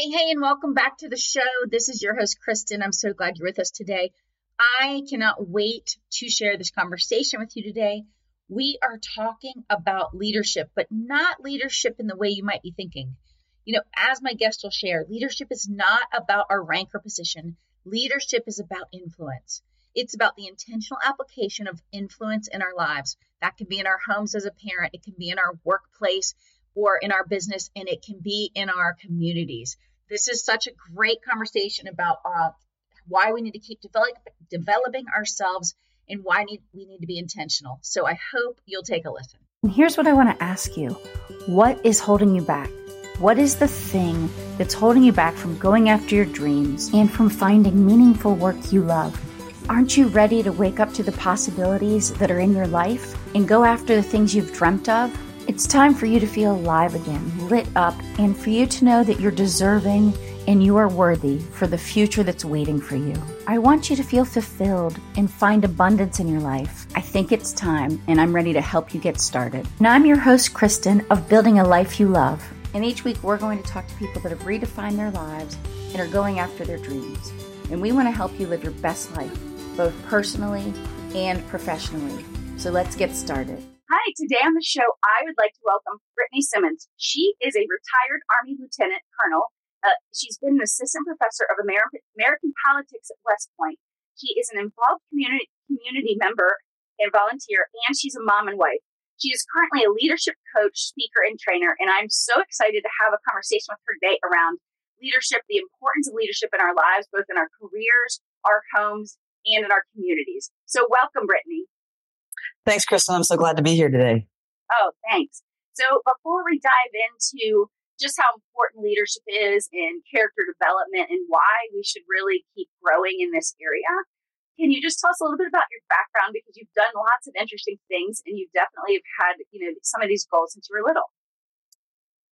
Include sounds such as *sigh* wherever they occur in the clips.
Hey, hey, and welcome back to the show. This is your host, Kristen. I'm so glad you're with us today. I cannot wait to share this conversation with you today. We are talking about leadership, but not leadership in the way you might be thinking. You know, as my guest will share, leadership is not about our rank or position. Leadership is about influence. It's about the intentional application of influence in our lives. That can be in our homes as a parent, it can be in our workplace or in our business, and it can be in our communities. This is such a great conversation about uh, why we need to keep develop, developing ourselves and why need, we need to be intentional. So I hope you'll take a listen. And here's what I want to ask you What is holding you back? What is the thing that's holding you back from going after your dreams and from finding meaningful work you love? Aren't you ready to wake up to the possibilities that are in your life and go after the things you've dreamt of? It's time for you to feel alive again, lit up, and for you to know that you're deserving and you are worthy for the future that's waiting for you. I want you to feel fulfilled and find abundance in your life. I think it's time, and I'm ready to help you get started. Now, I'm your host, Kristen, of Building a Life You Love. And each week, we're going to talk to people that have redefined their lives and are going after their dreams. And we want to help you live your best life both personally and professionally. So let's get started. Today on the show, I would like to welcome Brittany Simmons. She is a retired Army Lieutenant Colonel. Uh, she's been an assistant professor of American, American politics at West Point. She is an involved community, community member and volunteer, and she's a mom and wife. She is currently a leadership coach, speaker, and trainer, and I'm so excited to have a conversation with her today around leadership, the importance of leadership in our lives, both in our careers, our homes, and in our communities. So, welcome, Brittany. Thanks, Kristen. I'm so glad to be here today. Oh, thanks. So, before we dive into just how important leadership is in character development and why we should really keep growing in this area, can you just tell us a little bit about your background because you've done lots of interesting things and you definitely have had, you know, some of these goals since you were little.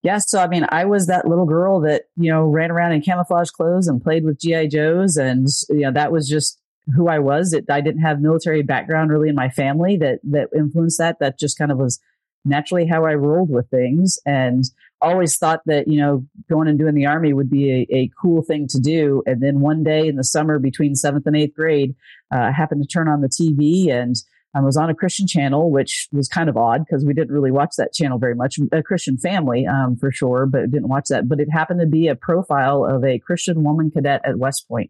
Yes, so I mean, I was that little girl that you know ran around in camouflage clothes and played with GI Joes, and you know that was just who I was. It, I didn't have military background really in my family that that influenced that. That just kind of was naturally how I rolled with things, and always thought that you know going and doing the army would be a, a cool thing to do. And then one day in the summer between seventh and eighth grade, uh, I happened to turn on the TV and. I was on a Christian channel, which was kind of odd because we didn't really watch that channel very much. A Christian family, um, for sure, but didn't watch that. But it happened to be a profile of a Christian woman cadet at West Point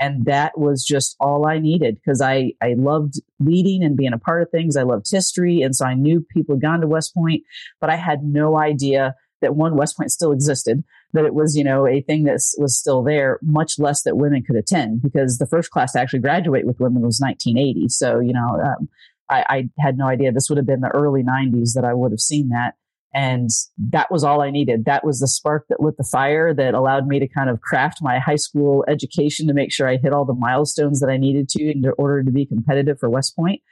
and that was just all I needed because I, I loved leading and being a part of things. I loved history. And so I knew people had gone to West Point, but I had no idea that one West Point still existed, that it was, you know, a thing that was still there, much less that women could attend because the first class to actually graduate with women was 1980. So, you know, um, I, I had no idea this would have been the early 90s that I would have seen that. And that was all I needed. That was the spark that lit the fire that allowed me to kind of craft my high school education to make sure I hit all the milestones that I needed to in order to be competitive for West Point.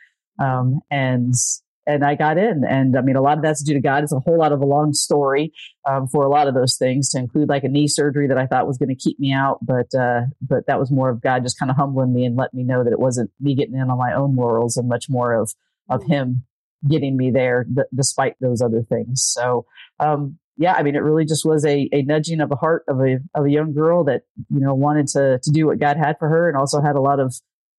Um, and and I got in. And I mean, a lot of that's due to God. It's a whole lot of a long story um, for a lot of those things, to include like a knee surgery that I thought was going to keep me out, but uh, but that was more of God just kind of humbling me and letting me know that it wasn't me getting in on my own laurels, and much more of of Him getting me there th- despite those other things. So, um, yeah, I mean, it really just was a, a nudging of the heart of a, of a young girl that, you know, wanted to, to do what God had for her and also had a lot of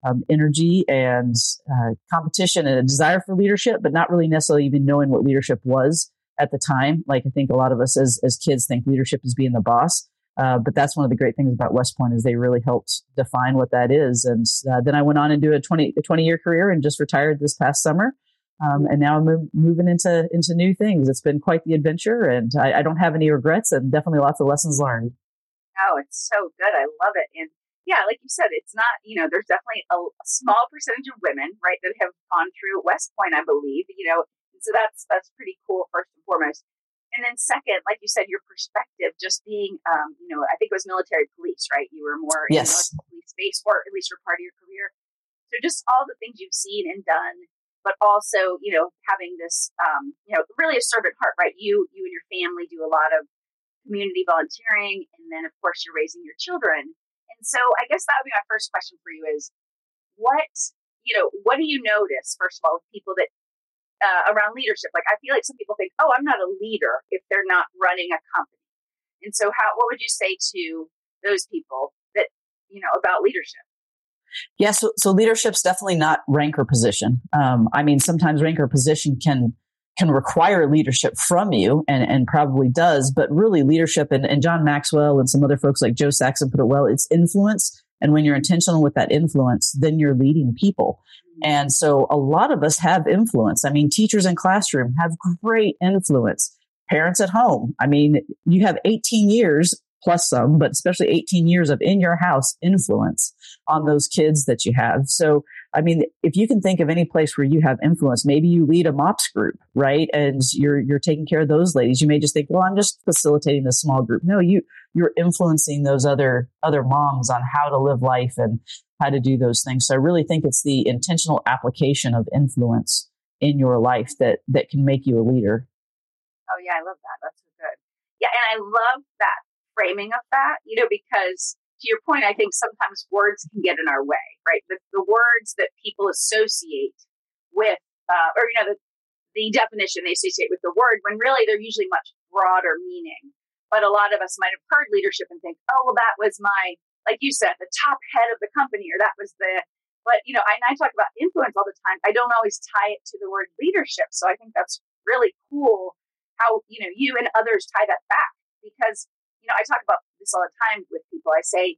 um, energy and uh, competition and a desire for leadership, but not really necessarily even knowing what leadership was at the time. Like I think a lot of us as, as kids think leadership is being the boss. Uh, but that's one of the great things about West Point is they really helped define what that is. And uh, then I went on and do a 20, a 20 year career and just retired this past summer. Um, and now I'm moving into into new things. It's been quite the adventure, and I, I, don't have any regrets, and definitely lots of lessons learned. Oh, it's so good! I love it, and yeah, like you said, it's not you know there's definitely a, a small percentage of women right that have gone through West Point, I believe, you know, so that's that's pretty cool first and foremost. And then second, like you said, your perspective, just being, um, you know, I think it was military police, right? You were more yes. in the police space, or at least for part of your career. So just all the things you've seen and done but also, you know, having this, um, you know, really a servant heart, right? You, you and your family do a lot of community volunteering, and then of course you're raising your children. And so, I guess that would be my first question for you: is what, you know, what do you notice first of all with people that uh, around leadership? Like, I feel like some people think, oh, I'm not a leader if they're not running a company. And so, how what would you say to those people that you know about leadership? Yeah, so, so leadership's definitely not rank or position. Um, I mean, sometimes rank or position can can require leadership from you and, and probably does, but really leadership and, and John Maxwell and some other folks like Joe Saxon put it well, it's influence. And when you're intentional with that influence, then you're leading people. And so a lot of us have influence. I mean, teachers in classroom have great influence. Parents at home. I mean, you have 18 years plus some, but especially 18 years of in your house influence on those kids that you have. So, I mean, if you can think of any place where you have influence, maybe you lead a MOPS group, right? And you're, you're taking care of those ladies. You may just think, well, I'm just facilitating this small group. No, you, you're influencing those other, other moms on how to live life and how to do those things. So I really think it's the intentional application of influence in your life that, that can make you a leader. Oh yeah, I love that. That's so good. Yeah, and I love that framing of that, you know, because to your point, I think sometimes words can get in our way, right? The, the words that people associate with, uh, or, you know, the, the definition they associate with the word when really they're usually much broader meaning. But a lot of us might have heard leadership and think, oh, well, that was my, like you said, the top head of the company, or that was the, but, you know, I, I talk about influence all the time. I don't always tie it to the word leadership. So I think that's really cool how, you know, you and others tie that back because you know, I talk about this all the time with people. I say,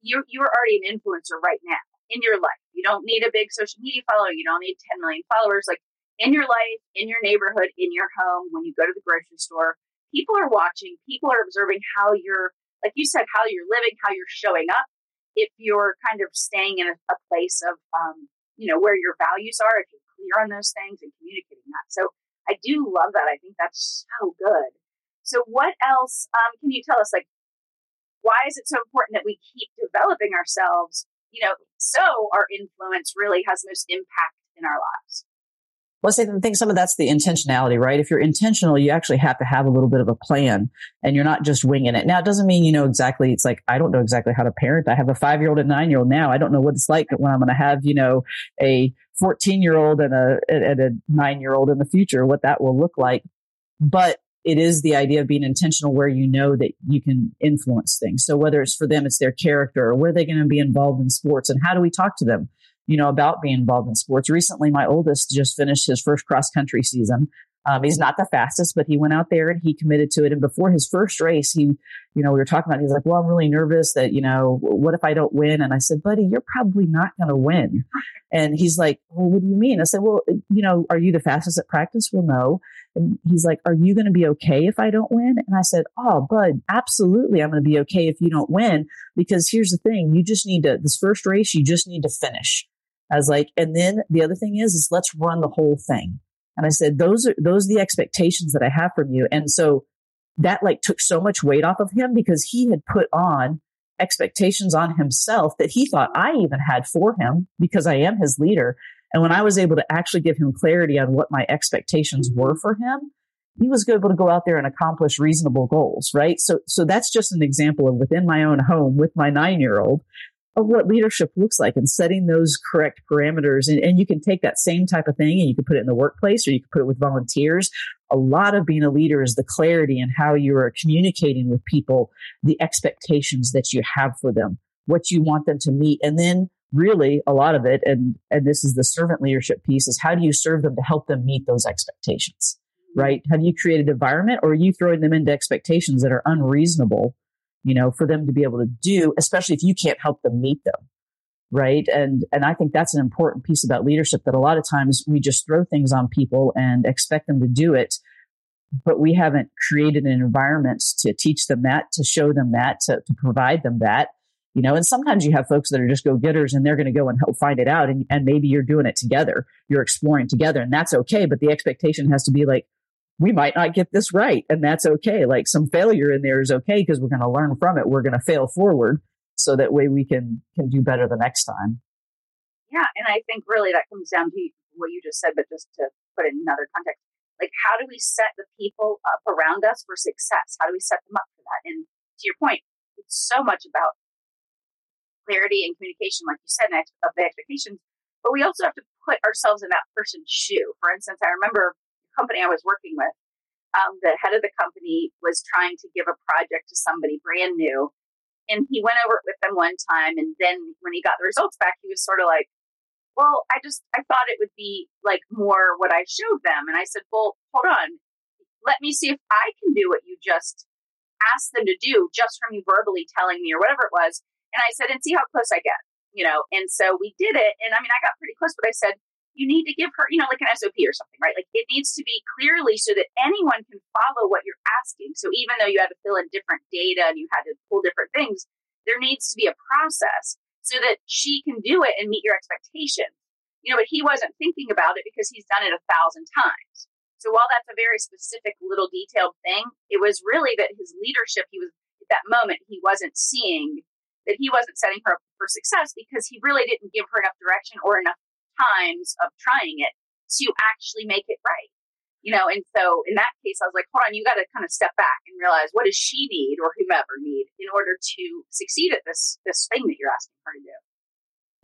you're, you're already an influencer right now in your life. You don't need a big social media follower. You don't need 10 million followers. Like in your life, in your neighborhood, in your home, when you go to the grocery store, people are watching, people are observing how you're, like you said, how you're living, how you're showing up. If you're kind of staying in a, a place of, um, you know, where your values are, if you're clear on those things and communicating that. So I do love that. I think that's so good. So, what else um, can you tell us? Like, why is it so important that we keep developing ourselves? You know, so our influence really has most impact in our lives. Well, I think some of that's the intentionality, right? If you're intentional, you actually have to have a little bit of a plan and you're not just winging it. Now, it doesn't mean you know exactly. It's like, I don't know exactly how to parent. I have a five year old and nine year old now. I don't know what it's like when I'm going to have, you know, a 14 year old and a, and a nine year old in the future, what that will look like. But it is the idea of being intentional where you know that you can influence things. So whether it's for them, it's their character or where they're going to be involved in sports and how do we talk to them, you know, about being involved in sports. Recently, my oldest just finished his first cross country season. Um, he's not the fastest, but he went out there and he committed to it. And before his first race, he, you know, we were talking about, he's like, well, I'm really nervous that, you know, what if I don't win? And I said, buddy, you're probably not going to win. And he's like, well, what do you mean? I said, well, you know, are you the fastest at practice? Well, no. And he's like, are you going to be okay if I don't win? And I said, oh, bud, absolutely. I'm going to be okay if you don't win because here's the thing. You just need to, this first race, you just need to finish. I was like, and then the other thing is, is let's run the whole thing. And I said, those are, those are the expectations that I have from you. And so that like took so much weight off of him because he had put on expectations on himself that he thought I even had for him because I am his leader. And when I was able to actually give him clarity on what my expectations were for him, he was able to go out there and accomplish reasonable goals, right? So, so that's just an example of within my own home with my nine year old of what leadership looks like and setting those correct parameters. And, and you can take that same type of thing and you can put it in the workplace or you can put it with volunteers. A lot of being a leader is the clarity and how you are communicating with people, the expectations that you have for them, what you want them to meet. And then really a lot of it, and, and this is the servant leadership piece is how do you serve them to help them meet those expectations? Right? Have you created an environment or are you throwing them into expectations that are unreasonable you know, for them to be able to do, especially if you can't help them meet them. Right. And, and I think that's an important piece about leadership that a lot of times we just throw things on people and expect them to do it. But we haven't created an environment to teach them that, to show them that, to, to provide them that you know and sometimes you have folks that are just go getters and they're going to go and help find it out and, and maybe you're doing it together you're exploring together and that's okay but the expectation has to be like we might not get this right and that's okay. Like some failure in there is okay because we're going to learn from it. We're going to fail forward so that way we can, can do better the next time. Yeah. And I think really that comes down to what you just said, but just to put it in another context, like how do we set the people up around us for success? How do we set them up for that? And to your point, it's so much about clarity and communication, like you said, of the expectations, but we also have to put ourselves in that person's shoe. For instance, I remember company I was working with, um, the head of the company was trying to give a project to somebody brand new. And he went over it with them one time. And then when he got the results back, he was sort of like, well, I just, I thought it would be like more what I showed them. And I said, well, hold on. Let me see if I can do what you just asked them to do just from you verbally telling me or whatever it was. And I said, and see how close I get, you know? And so we did it. And I mean, I got pretty close, but I said, you need to give her, you know, like an SOP or something, right? Like it needs to be clearly so that anyone can follow what you're asking. So even though you had to fill in different data and you had to pull different things, there needs to be a process so that she can do it and meet your expectations. You know, but he wasn't thinking about it because he's done it a thousand times. So while that's a very specific little detailed thing, it was really that his leadership, he was at that moment, he wasn't seeing that he wasn't setting her up for success because he really didn't give her enough direction or enough times of trying it to actually make it right. You know, and so in that case, I was like, hold on, you got to kind of step back and realize what does she need or whomever need in order to succeed at this this thing that you're asking her to do.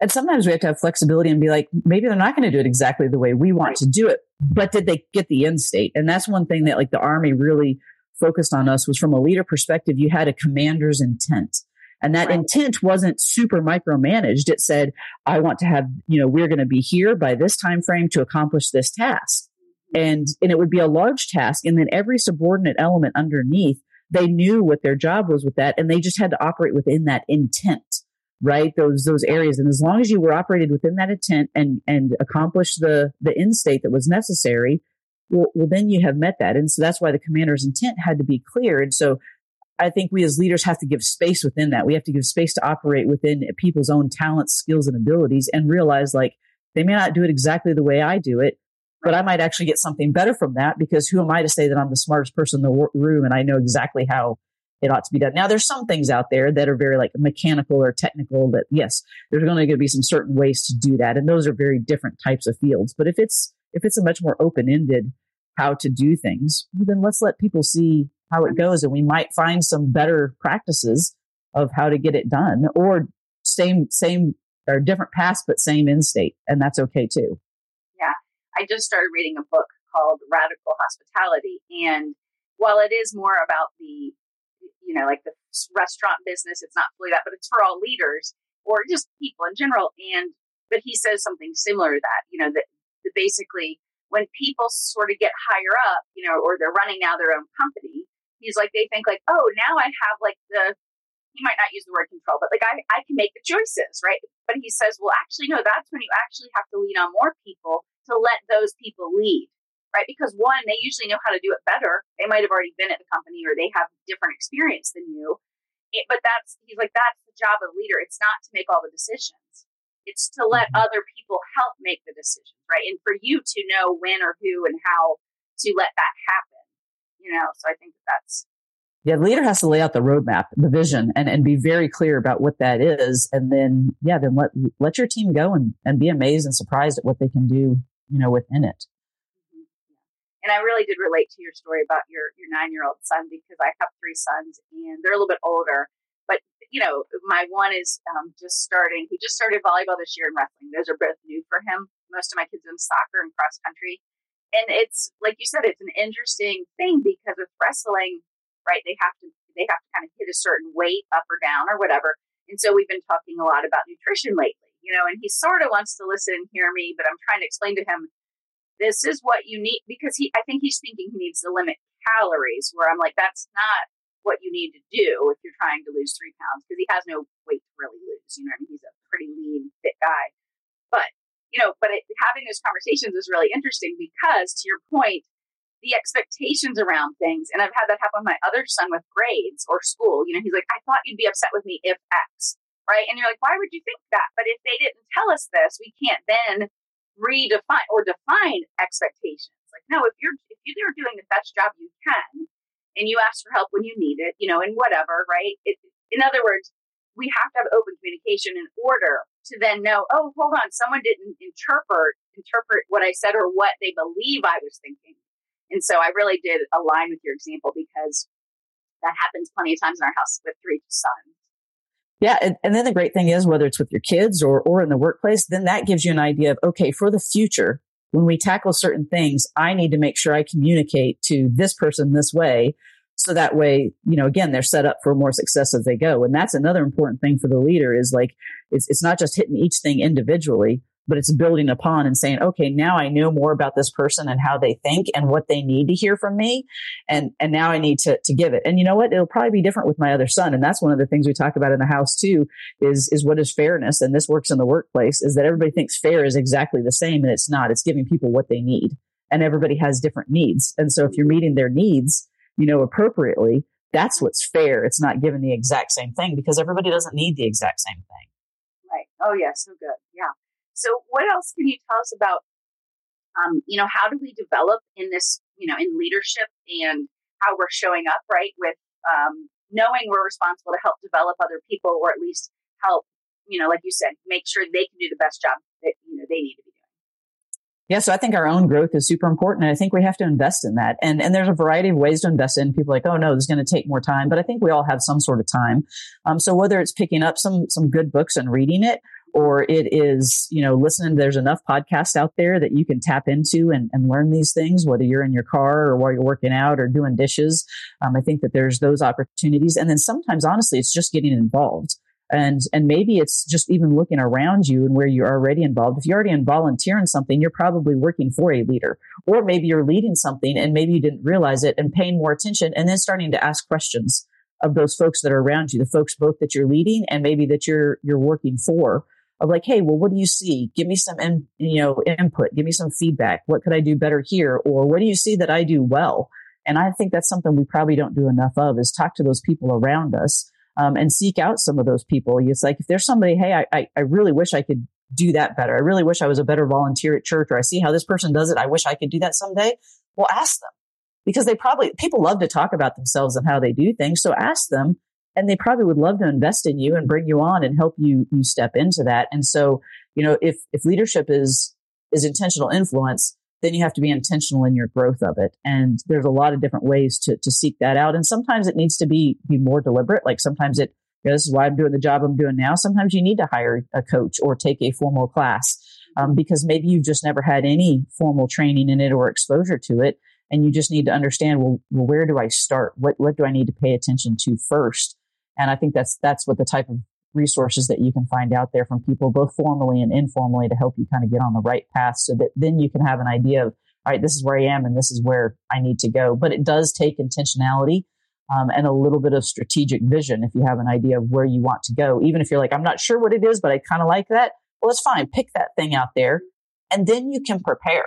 And sometimes we have to have flexibility and be like, maybe they're not going to do it exactly the way we want right. to do it, but did they get the end state? And that's one thing that like the army really focused on us was from a leader perspective, you had a commander's intent. And that right. intent wasn't super micromanaged. It said, I want to have, you know, we're going to be here by this time frame to accomplish this task. Mm-hmm. And, and it would be a large task. And then every subordinate element underneath, they knew what their job was with that. And they just had to operate within that intent, right? Those, those areas. And as long as you were operated within that intent and, and accomplish the, the end state that was necessary, well, well, then you have met that. And so that's why the commander's intent had to be clear. And so I think we as leaders have to give space within that. We have to give space to operate within people's own talents, skills, and abilities and realize like they may not do it exactly the way I do it, but I might actually get something better from that because who am I to say that I'm the smartest person in the room and I know exactly how it ought to be done. Now there's some things out there that are very like mechanical or technical that yes, there's going to be some certain ways to do that. And those are very different types of fields. But if it's, if it's a much more open ended how to do things, then let's let people see how it goes and we might find some better practices of how to get it done or same same or different paths but same end state and that's okay too. Yeah. I just started reading a book called radical hospitality and while it is more about the you know like the restaurant business it's not fully that but it's for all leaders or just people in general and but he says something similar to that you know that, that basically when people sort of get higher up you know or they're running now their own company he's like they think like oh now i have like the he might not use the word control but like i, I can make the choices right? But he says well actually no that's when you actually have to lean on more people to let those people lead right? Because one they usually know how to do it better. They might have already been at the company or they have different experience than you. It, but that's he's like that's the job of the leader. It's not to make all the decisions. It's to let mm-hmm. other people help make the decisions right? And for you to know when or who and how to let that happen you know, so I think that that's. Yeah, the leader has to lay out the roadmap, the vision, and, and be very clear about what that is. And then, yeah, then let, let your team go and, and be amazed and surprised at what they can do, you know, within it. Mm-hmm. And I really did relate to your story about your, your nine year old son because I have three sons and they're a little bit older. But, you know, my one is um, just starting, he just started volleyball this year and wrestling. Those are both new for him. Most of my kids in soccer and cross country and it's like you said, it's an interesting thing because with wrestling, right? They have to they have to kind of hit a certain weight up or down or whatever. And so we've been talking a lot about nutrition lately, you know, and he sort of wants to listen and hear me, but I'm trying to explain to him this is what you need because he I think he's thinking he needs to limit calories where I'm like, that's not what you need to do if you're trying to lose three pounds because he has no weight to really lose. You know, I mean, he's a pretty lean, fit guy. You know, but it, having those conversations is really interesting because to your point, the expectations around things, and I've had that happen with my other son with grades or school. You know, he's like, I thought you'd be upset with me if X, right? And you're like, why would you think that? But if they didn't tell us this, we can't then redefine or define expectations. Like, no, if you're if you're doing the best job you can, and you ask for help when you need it, you know, and whatever, right? It, in other words, we have to have open communication in order to then know, oh, hold on, someone didn't interpret interpret what I said or what they believe I was thinking. And so I really did align with your example because that happens plenty of times in our house with three sons. Yeah, and, and then the great thing is whether it's with your kids or or in the workplace, then that gives you an idea of okay, for the future, when we tackle certain things, I need to make sure I communicate to this person this way. So that way, you know, again, they're set up for more success as they go. And that's another important thing for the leader is like, it's, it's not just hitting each thing individually, but it's building upon and saying, okay, now I know more about this person and how they think and what they need to hear from me. And, and now I need to, to give it. And you know what? It'll probably be different with my other son. And that's one of the things we talk about in the house too, is, is what is fairness? And this works in the workplace is that everybody thinks fair is exactly the same and it's not. It's giving people what they need and everybody has different needs. And so if you're meeting their needs, you know, appropriately, that's what's fair. It's not giving the exact same thing because everybody doesn't need the exact same thing. Right. Oh yeah, so good. Yeah. So, what else can you tell us about, um, you know, how do we develop in this, you know, in leadership and how we're showing up, right? With um, knowing we're responsible to help develop other people, or at least help, you know, like you said, make sure they can do the best job that you know they need to be. Yeah, so I think our own growth is super important, and I think we have to invest in that. And and there's a variety of ways to invest in. People like, oh no, this is going to take more time, but I think we all have some sort of time. Um, so whether it's picking up some some good books and reading it, or it is, you know, listening. There's enough podcasts out there that you can tap into and, and learn these things, whether you're in your car or while you're working out or doing dishes. Um, I think that there's those opportunities. And then sometimes, honestly, it's just getting involved. And, and maybe it's just even looking around you and where you're already involved. If you're already in volunteer in something, you're probably working for a leader, or maybe you're leading something and maybe you didn't realize it and paying more attention and then starting to ask questions of those folks that are around you, the folks both that you're leading and maybe that you're, you're working for of like, hey, well, what do you see? Give me some, in, you know, input. Give me some feedback. What could I do better here? Or what do you see that I do well? And I think that's something we probably don't do enough of is talk to those people around us um, and seek out some of those people. It's like if there's somebody, hey, I, I, I really wish I could do that better. I really wish I was a better volunteer at church, or I see how this person does it. I wish I could do that someday. Well, ask them because they probably people love to talk about themselves and how they do things. So ask them and they probably would love to invest in you and bring you on and help you you step into that. And so, you know, if if leadership is is intentional influence, then you have to be intentional in your growth of it. And there's a lot of different ways to to seek that out. And sometimes it needs to be be more deliberate. Like sometimes it you know, this is why I'm doing the job I'm doing now. Sometimes you need to hire a coach or take a formal class um, because maybe you've just never had any formal training in it or exposure to it, and you just need to understand well, well where do I start? What what do I need to pay attention to first? And I think that's, that's what the type of resources that you can find out there from people, both formally and informally to help you kind of get on the right path so that then you can have an idea of, all right, this is where I am and this is where I need to go. But it does take intentionality um, and a little bit of strategic vision if you have an idea of where you want to go. Even if you're like, I'm not sure what it is, but I kind of like that. Well, it's fine. Pick that thing out there and then you can prepare.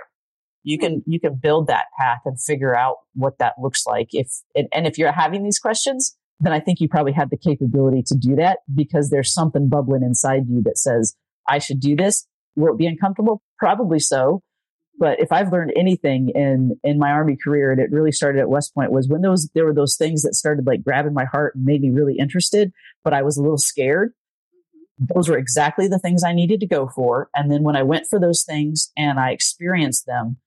You can, you can build that path and figure out what that looks like. If, and if you're having these questions, then I think you probably have the capability to do that because there's something bubbling inside you that says, I should do this. Will it be uncomfortable? Probably so. But if I've learned anything in, in my army career, and it really started at West Point was when those, there were those things that started like grabbing my heart and made me really interested, but I was a little scared. Those were exactly the things I needed to go for. And then when I went for those things and I experienced them,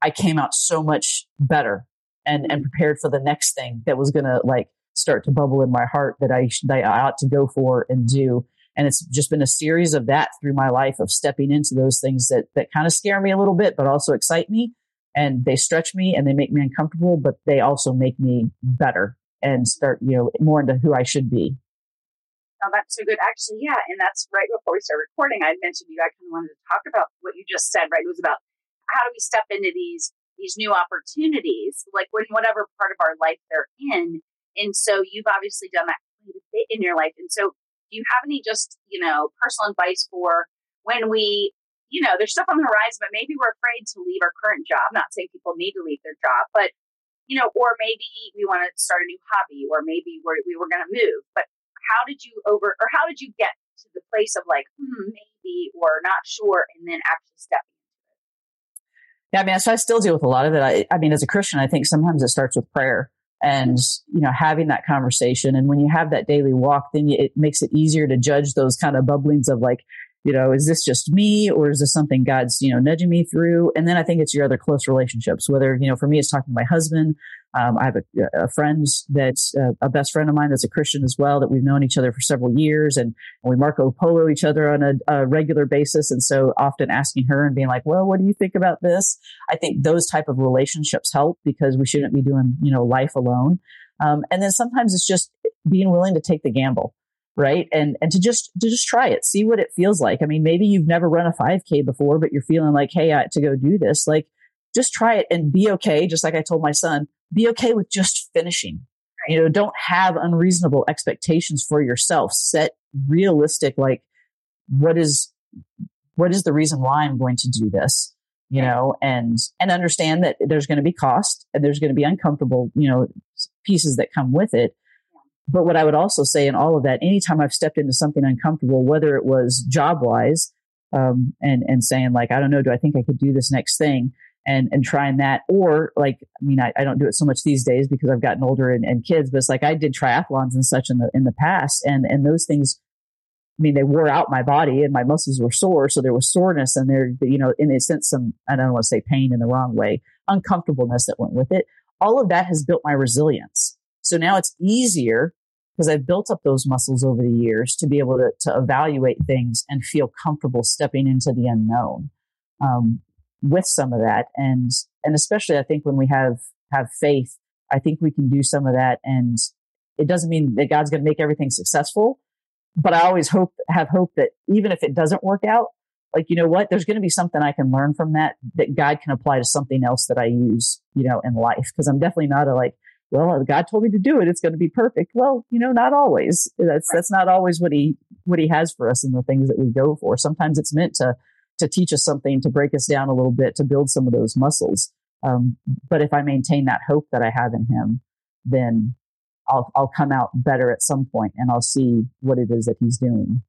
I came out so much better and, and prepared for the next thing that was going to like start to bubble in my heart that I, that I ought to go for and do. And it's just been a series of that through my life of stepping into those things that, that kind of scare me a little bit, but also excite me. And they stretch me and they make me uncomfortable, but they also make me better and start, you know, more into who I should be. Oh, that's so good. Actually, yeah. And that's right before we start recording. I mentioned you, I kind of wanted to talk about what you just said, right? It was about how do we step into these, these new opportunities, like when whatever part of our life they're in, and so you've obviously done that in your life. And so do you have any just, you know, personal advice for when we, you know, there's stuff on the horizon, but maybe we're afraid to leave our current job. Not saying people need to leave their job, but you know, or maybe we want to start a new hobby, or maybe we're, we were going to move. But how did you over, or how did you get to the place of like, hmm, maybe, or not sure, and then actually stepping? Yeah, I mean, so I still deal with a lot of it. I, I mean, as a Christian, I think sometimes it starts with prayer and you know having that conversation. And when you have that daily walk then it makes it easier to judge those kind of bubblings of like you know is this just me or is this something god's you know nudging me through and then i think it's your other close relationships whether you know for me it's talking to my husband Um, I have a, a friend that's uh, a best friend of mine that's a Christian as well that we've known each other for several years and, we Marco Polo each other on a, a, regular basis. And so often asking her and being like, well, what do you think about this? I think those type of relationships help because we shouldn't be doing, you know, life alone. Um, and then sometimes it's just being willing to take the gamble right and and to just to just try it see what it feels like i mean maybe you've never run a 5k before but you're feeling like hey i had to go do this like just try it and be okay just like i told my son be okay with just finishing. You know, don't have unreasonable expectations for yourself. Set realistic, like, what is, what is the reason why I'm going to do this? You know, and, and understand that there's going to be cost and there's going to be uncomfortable, you know, pieces that come with it. But what I would also say in all of that, anytime I've stepped into something uncomfortable, whether it was job wise, um, and, and saying like, I don't know, do I think I could do this next thing? and and trying that or like i mean I, I don't do it so much these days because i've gotten older and, and kids but it's like i did triathlons and such in the in the past and and those things I mean, they wore out my body and my muscles were sore. So there was soreness and there, you know, in a sense, some, I don't want to say pain in the wrong way, uncomfortableness that went with it. All of that has built my resilience. So now it's easier because I've built up those muscles over the years to be able to, to evaluate things and feel comfortable stepping into the unknown. Um, with some of that. And, and especially I think when we have, have faith, I think we can do some of that. And it doesn't mean that God's going to make everything successful, but I always hope, have hope that even if it doesn't work out, like, you know what? There's going to be something I can learn from that that God can apply to something else that I use, you know, in life. Cause I'm definitely not a like, well, God told me to do it. It's going to be perfect. Well, you know, not always. That's, right. that's not always what he, what he has for us in the things that we go for. Sometimes it's meant to to teach us something, to break us down a little bit, to build some of those muscles. Um, but if I maintain that hope that I have in him, then I'll, I'll come out better at some point and I'll see what it is that he's doing.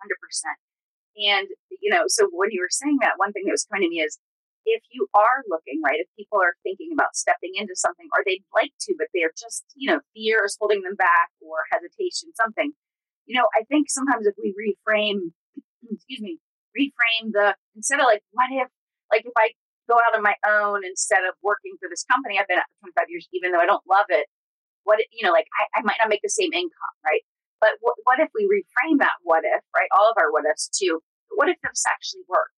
100%. And, you know, so when you were saying that, one thing that was coming to me is if you are looking, right, if people are thinking about stepping into something or they'd like to, but they're just, you know, fear is holding them back or hesitation, something, you know, I think sometimes if we reframe, *clears throat* excuse me, reframe the instead of like, what if, like, if I go out on my own instead of working for this company I've been at for 25 years, even though I don't love it, what, you know, like, I, I might not make the same income, right? But what, what if we reframe that what if, right? All of our what ifs too. What if this actually worked?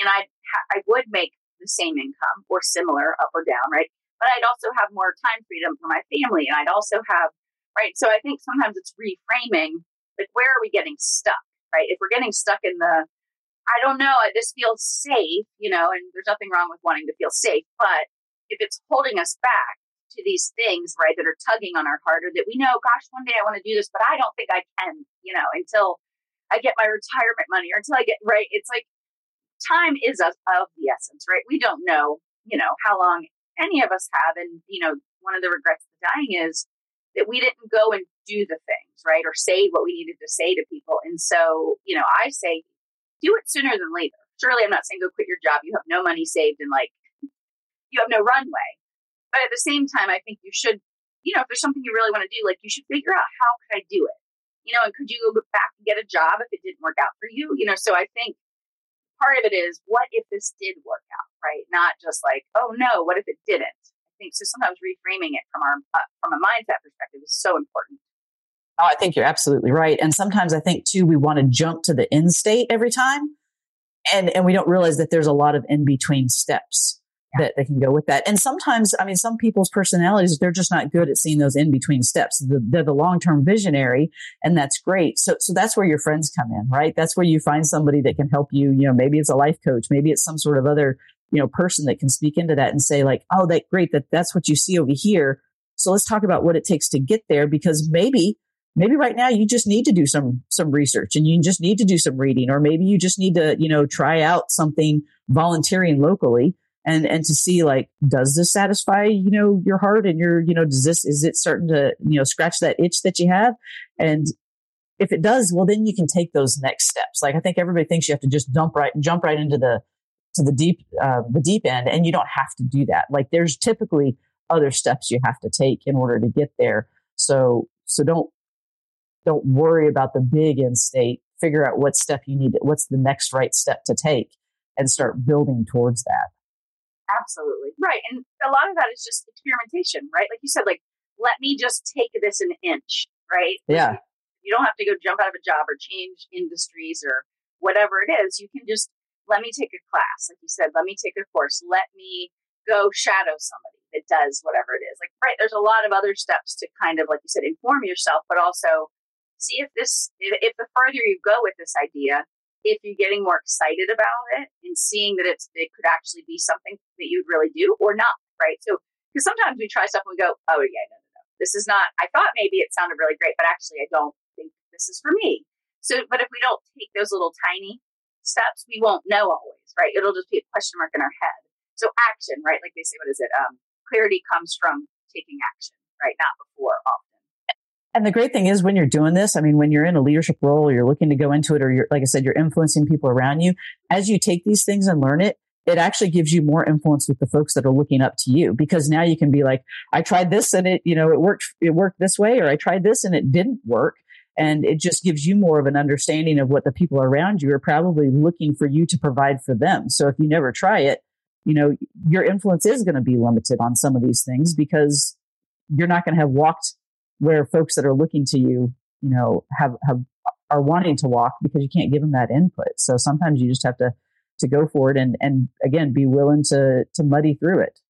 And I I would make the same income or similar up or down, right? But I'd also have more time freedom for my family, and I'd also have right. So I think sometimes it's reframing, like where are we getting stuck, right? If we're getting stuck in the I don't know. I this feels safe, you know, and there's nothing wrong with wanting to feel safe. But if it's holding us back to these things, right, that are tugging on our heart, or that we know, gosh, one day I want to do this, but I don't think I can, you know, until I get my retirement money or until I get right. It's like time is of, of the essence, right? We don't know, you know, how long any of us have. And, you know, one of the regrets of dying is that we didn't go and do the things, right? Or say what we needed to say to people. And so, you know, I say, do it sooner than later. Surely I'm not saying go quit your job. You have no money saved and like you have no runway. But at the same time, I think you should, you know, if there's something you really want to do, like you should figure out how could I do it? You know, and could you go back and get a job if it didn't work out for you? You know, so I think part of it is what if this did work out, right? Not just like, oh no, what if it didn't? I think so. Sometimes reframing it from our uh, from a mindset perspective is so important. Oh, I think you're absolutely right. And sometimes I think too, we want to jump to the end state every time. And, and we don't realize that there's a lot of in between steps. That, that can go with that. And sometimes, I mean, some people's personalities, they're just not good at seeing those in between steps. They're the long term visionary and that's great. So, so that's where your friends come in, right? That's where you find somebody that can help you. You know, maybe it's a life coach, maybe it's some sort of other, you know, person that can speak into that and say like, oh, that great that that's what you see over here. So let's talk about what it takes to get there because maybe maybe right now you just need to do some some research and you just need to do some reading or maybe you just need to you know try out something volunteering locally and and to see like does this satisfy you know your heart and your you know does this is it starting to you know scratch that itch that you have and if it does well then you can take those next steps like i think everybody thinks you have to just dump right jump right into the to the deep uh, the deep end and you don't have to do that like there's typically other steps you have to take in order to get there so so don't don't worry about the big end state. Figure out what step you need, what's the next right step to take and start building towards that. Absolutely. Right. And a lot of that is just experimentation, right? Like you said, like, let me just take this an inch, right? Yeah. You don't have to go jump out of a job or change industries or whatever it is. You can just let me take a class. Like you said, let me take a course. Let me go shadow somebody that does whatever it is. Like, right, there's a lot of other steps to kind of, like you said, inform yourself, but also see if this, if the further you go with this idea, if you're getting more excited about it and seeing that it's it could actually be something that you'd really do or not, right? So because sometimes we try stuff and we go, oh yeah, no, no, no, this is not. I thought maybe it sounded really great, but actually I don't think this is for me. So, but if we don't take those little tiny steps, we won't know always, right? It'll just be a question mark in our head. So action, right? Like they say, what is it? Um, clarity comes from taking action, right? Not before. And the great thing is when you're doing this, I mean, when you're in a leadership role or you're looking to go into it, or you're, like I said, you're influencing people around you, as you take these things and learn it, it actually gives you more influence with the folks that are looking up to you because now you can be like, I tried this and it, you know, it worked, it worked this way, or I tried this and it didn't work. And it just gives you more of an understanding of what the people around you are probably looking for you to provide for them. So if you never try it, you know, your influence is going to be limited on some of these things because you're not going to have walked where folks that are looking to you, you know, have, have, are wanting to walk because you can't give them that input. So sometimes you just have to, to go for it and, and again, be willing to, to muddy through it.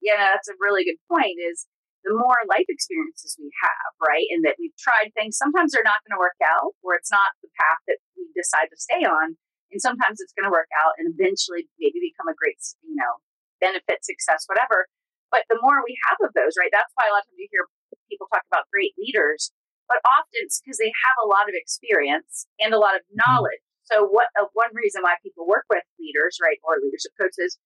Yeah, that's a really good point is the more life experiences we have, right? And that we've tried things, sometimes they're not going to work out or it's not the path that we decide to stay on. And sometimes it's going to work out and eventually maybe become a great, you know, benefit, success, whatever. But the more we have of those, right? That's why a lot of times you hear people talk about great leaders, but often it's because they have a lot of experience and a lot of mm-hmm. knowledge. So, what uh, one reason why people work with leaders, right, or leadership coaches,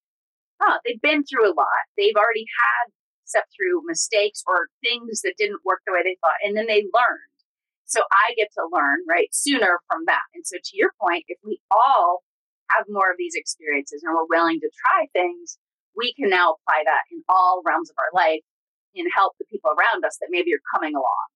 huh, they've been through a lot. They've already had stepped through mistakes or things that didn't work the way they thought, and then they learned. So I get to learn right sooner from that. And so, to your point, if we all have more of these experiences and we're willing to try things, we can now apply that in all realms of our life and help the people around us that maybe are coming along.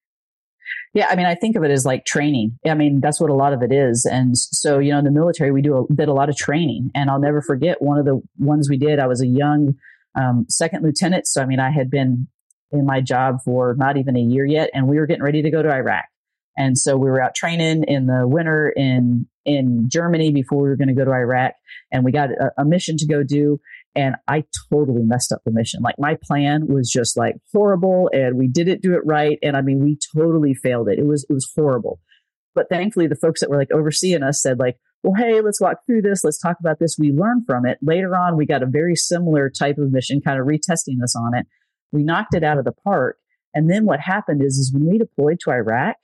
Yeah, I mean, I think of it as like training. I mean, that's what a lot of it is. And so, you know, in the military, we do a, did a lot of training. And I'll never forget one of the ones we did. I was a young um, second lieutenant. So, I mean, I had been in my job for not even a year yet, and we were getting ready to go to Iraq. And so we were out training in the winter in in Germany before we were going to go to Iraq, and we got a, a mission to go do and I totally messed up the mission. Like my plan was just like horrible and we didn't do it right. And I mean, we totally failed it. It was, it was horrible. But thankfully the folks that were like overseeing us said like, well, hey, let's walk through this. Let's talk about this. We learned from it. Later on, we got a very similar type of mission, kind of retesting us on it. We knocked it out of the park. And then what happened is, is when we deployed to Iraq,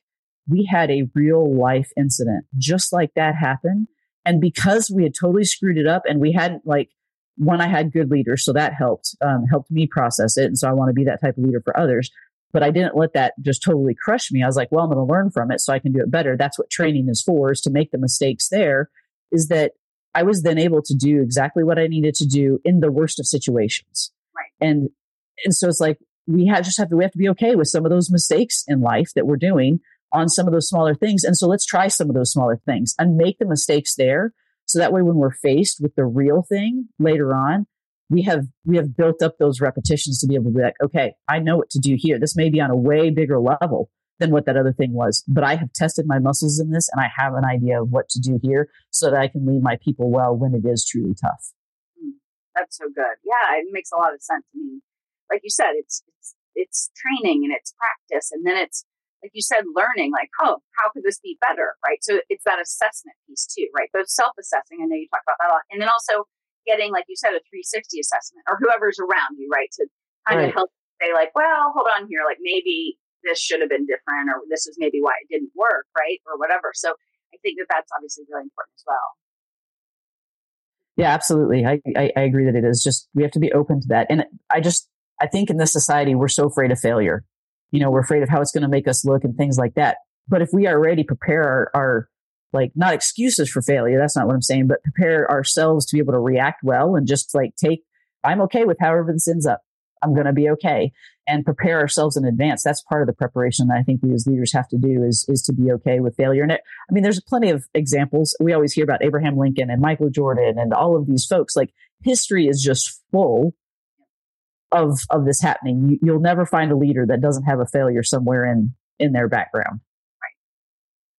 we had a real life incident just like that happened. And because we had totally screwed it up and we hadn't like one, I had good leaders, so that helped um, helped me process it, and so I want to be that type of leader for others. But I didn't let that just totally crush me. I was like, well, I'm going to learn from it so I can do it better. That's what training is for, is to make the mistakes there. Is that I was then able to do exactly what I needed to do in the worst of situations. Right. And and so it's like we have just have to we have to be okay with some of those mistakes in life that we're doing on some of those smaller things. And so let's try some of those smaller things and make the mistakes there so that way, when we're faced with the real thing later on, we have we have built up those repetitions to be able to be like, okay, I know what to do here. This may be on a way bigger level than what that other thing was, but I have tested my muscles in this, and I have an idea of what to do here, so that I can lead my people well when it is truly tough. Hmm. That's so good. Yeah, it makes a lot of sense. I mean, like you said, it's it's it's training and it's practice, and then it's like you said, learning, like, oh, how could this be better, right? So it's that assessment piece too, right? Both self assessing, I know you talk about that a lot, and then also getting, like you said, a 360 assessment or whoever's around you, right? To kind right. of help say, like, well, hold on here, like maybe this should have been different, or this is maybe why it didn't work, right? Or whatever. So I think that that's obviously really important as well. Yeah, absolutely. I, I, I agree that it is. Just we have to be open to that. And I just I think in this society we're so afraid of failure you know, we're afraid of how it's going to make us look and things like that. But if we already prepare our, our, like not excuses for failure, that's not what I'm saying, but prepare ourselves to be able to react well and just like take, I'm okay with however this ends up. I'm going to be okay and prepare ourselves in advance. That's part of the preparation that I think we as leaders have to do is, is to be okay with failure. And it, I mean, there's plenty of examples. We always hear about Abraham Lincoln and Michael Jordan and all of these folks. Like history is just full of of this happening. You, will never find a leader that doesn't have a failure somewhere in in their background. Right.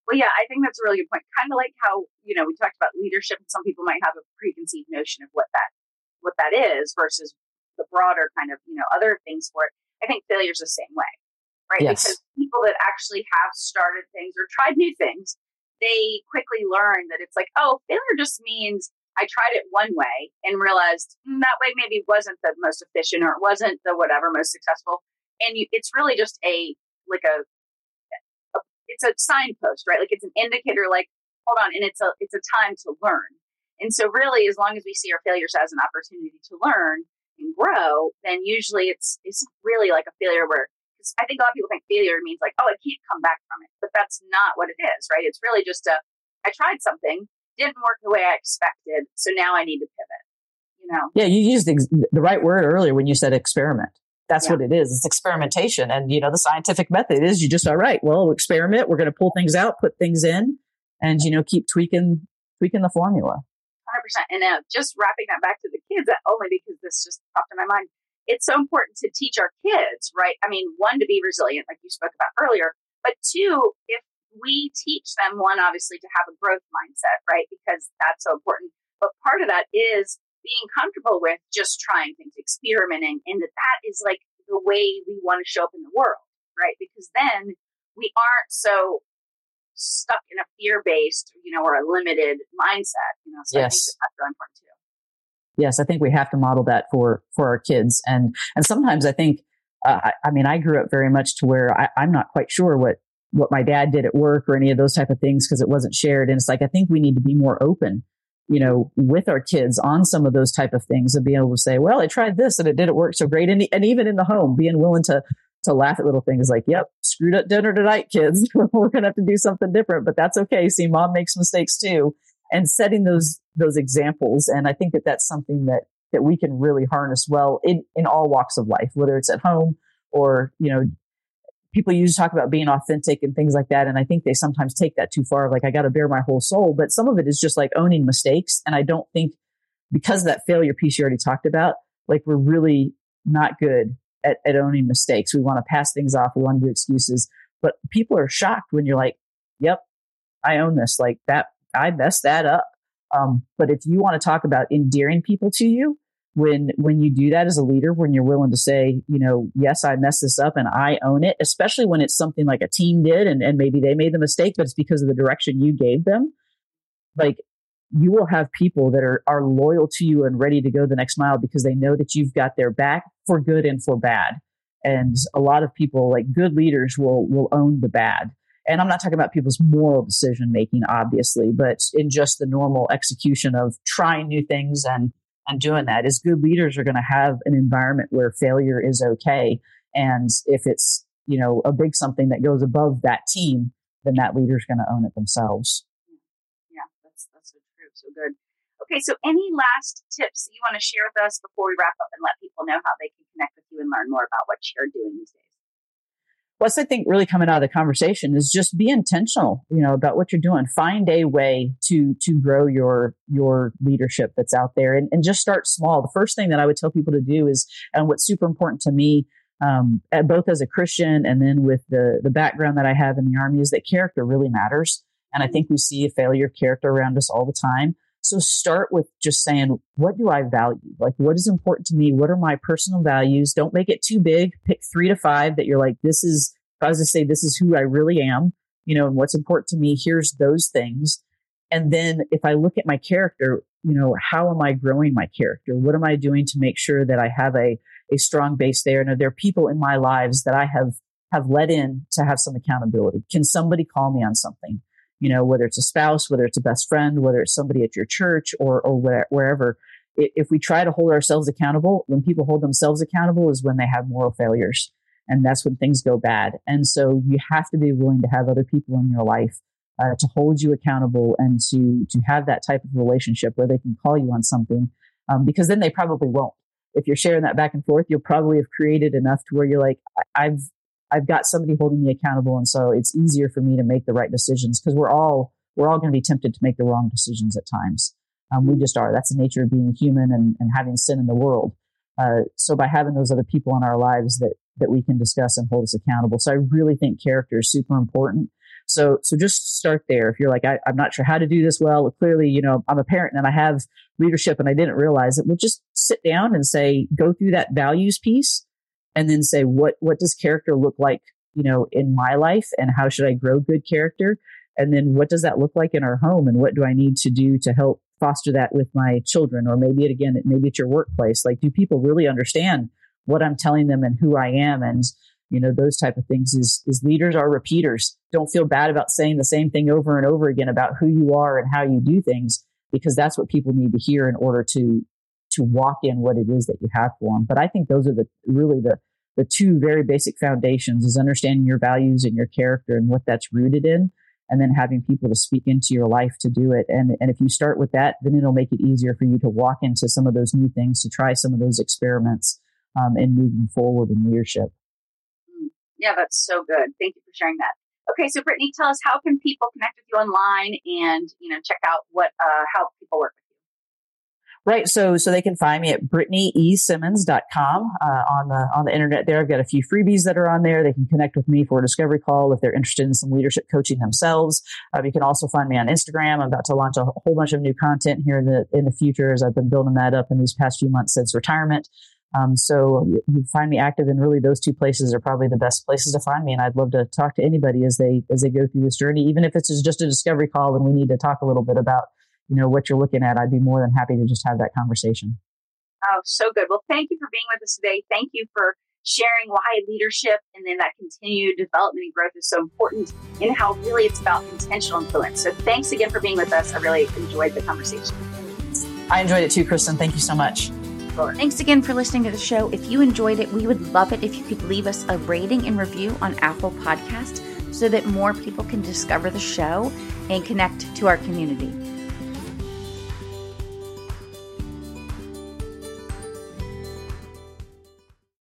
Well, yeah, I think that's a really good point. Kind of like how you know we talked about leadership, and some people might have a preconceived notion of what that what that is versus the broader kind of you know other things for it. I think failure is the same way, right? Yes. Because people that actually have started things or tried new things, they quickly learn that it's like, oh, failure just means I tried it one way and realized mm, that way maybe wasn't the most efficient or it wasn't the whatever most successful. And you, it's really just a like a, a, it's a signpost, right? Like it's an indicator. Like hold on, and it's a it's a time to learn. And so really, as long as we see our failures as an opportunity to learn and grow, then usually it's it's really like a failure where I think a lot of people think failure means like, oh, I can't come back from it. But that's not what it is, right? It's really just a, I tried something, didn't work the way I expected, so now I need to pivot. You know? Yeah, you used the, the right word earlier when you said experiment. That's yeah. what it is. It's experimentation. And, you know, the scientific method is you just, all right, well, experiment. We're going to pull things out, put things in, and, you know, keep tweaking, tweaking the formula. 100%. And uh, just wrapping that back to the kids, only because this just popped in my mind it's so important to teach our kids, right? I mean, one, to be resilient, like you spoke about earlier, but two, if we teach them, one, obviously, to have a growth mindset, right? Because that's so important. But part of that is being comfortable with just trying things, experimenting, and that that is like the way we want to show up in the world, right? Because then we aren't so stuck in a fear based, you know, or a limited mindset, you know. So yes. I think that that's really important too yes, I think we have to model that for for our kids. And and sometimes I think, uh, I, I, mean, I grew up very much to where I, I'm not quite sure what what my dad did at work or any of those type of things because it wasn't shared. And it's like I think we need to be more open, you know, with our kids on some of those type of things and being able to say, well, I tried this and it didn't work so great. And and even in the home, being willing to to laugh at little things like, yep, screwed up dinner tonight, kids. *laughs* We're going to have to do something different, but that's okay. See, mom makes mistakes too and setting those those examples. And I think that that's something that that we can really harness well in in all walks of life, whether it's at home or you know people usually talk about being authentic and things like that. And I think they sometimes take that too far. Like I got to bare my whole soul, but some of it is just like owning mistakes. And I don't think because of that failure piece you already talked about, like we're really not good at, at owning mistakes. We want to pass things off. We want to do excuses, but people are shocked when you're like, yep, I own this. Like that I messed that up. Um, but if you want to talk about endearing people to you, when when you do that as a leader, when you're willing to say, you know, yes, I messed this up and I own it, especially when it's something like a team did and, and maybe they made the mistake, but it's because of the direction you gave them. Like you will have people that are are loyal to you and ready to go the next mile because they know that you've got their back for good and for bad. And a lot of people, like good leaders, will will own the bad and I'm not talking about people's moral decision making, obviously, but in just the normal execution of trying new things and and doing that is good leaders are going to have an environment where failure is okay. And if it's, you know, a big something that goes above that team, then that leader is going to own it themselves. Yeah, that's that's so true. So good. Okay, so any last tips that you want to share with us before we wrap up and let people know how they can connect with you and learn more about what you're doing these days? What's I think really coming out of the conversation is just be intentional, you know, about what you're doing. Find a way to to grow your your leadership that's out there and, and just start small. The first thing that I would tell people to do is and what's super important to me, um, both as a Christian and then with the the background that I have in the army is that character really matters. And I think we see a failure of character around us all the time. So start with just saying, what do I value? Like, what is important to me? What are my personal values? Don't make it too big. Pick three to five that you're like, this is, if I was to say, this is who I really am, you know, and what's important to me. Here's those things. And then if I look at my character, you know, how am I growing my character? What am I doing to make sure that I have a, a strong base there? And are there people in my lives that I have, have let in to have some accountability? Can somebody call me on something? You know, whether it's a spouse, whether it's a best friend, whether it's somebody at your church or, or where, wherever. If we try to hold ourselves accountable, when people hold themselves accountable is when they have moral failures. And that's when things go bad. And so you have to be willing to have other people in your life uh, to hold you accountable and to, to have that type of relationship where they can call you on something. Um, because then they probably won't. If you're sharing that back and forth, you'll probably have created enough to where you're like, I've I've got somebody holding me accountable. And so it's easier for me to make the right decisions because we're all, we're all going to be tempted to make the wrong decisions at times. Um, we just are. That's the nature of being human and, and having sin in the world. Uh, so by having those other people in our lives that that we can discuss and hold us accountable. So I really think character is super important. So so just start there. If you're like, I, am not sure how to do this well, clearly, you know, I'm a parent and I have leadership and I didn't realize it. Well, just sit down and say, go through that values piece and then say, what what does character look like, you know, in my life and how should I grow good character? And then what does that look like in our home and what do I need to do to help foster that with my children? Or maybe it again maybe it's your workplace. Like do people really understand what i'm telling them and who i am? And you know those type of things is is leaders are repeaters. Don't feel bad about saying the same thing over and over again about who you are and how you do things because that's what people need to hear in order to to walk in what it is that you have for them but i think those are the really the the two very basic foundations is understanding your values and your character and what that's rooted in and then having people to speak into your life to do it. And, and if you start with that, then it'll make it easier for you to walk into some of those new things, to try some of those experiments um, and moving forward in leadership. Yeah, that's so good. Thank you for sharing that. Okay, so Brittany, tell us how can people connect with you online and you know check out what uh, how people work Right. So, so they can find me at brittanyesimmons.com, uh, on the, on the internet there. I've got a few freebies that are on there. They can connect with me for a discovery call if they're interested in some leadership coaching themselves. Uh, you can also find me on Instagram. I'm about to launch a whole bunch of new content here in the, in the future as I've been building that up in these past few months since retirement. Um, so you, you find me active in really those two places are probably the best places to find me. And I'd love to talk to anybody as they, as they go through this journey, even if it's just a discovery call and we need to talk a little bit about you know what you're looking at i'd be more than happy to just have that conversation. Oh so good. Well thank you for being with us today. Thank you for sharing why leadership and then that continued development and growth is so important and how really it's about intentional influence. So thanks again for being with us. I really enjoyed the conversation. I enjoyed it too kristen. Thank you so much. Sure. Thanks again for listening to the show. If you enjoyed it, we would love it if you could leave us a rating and review on Apple Podcast so that more people can discover the show and connect to our community.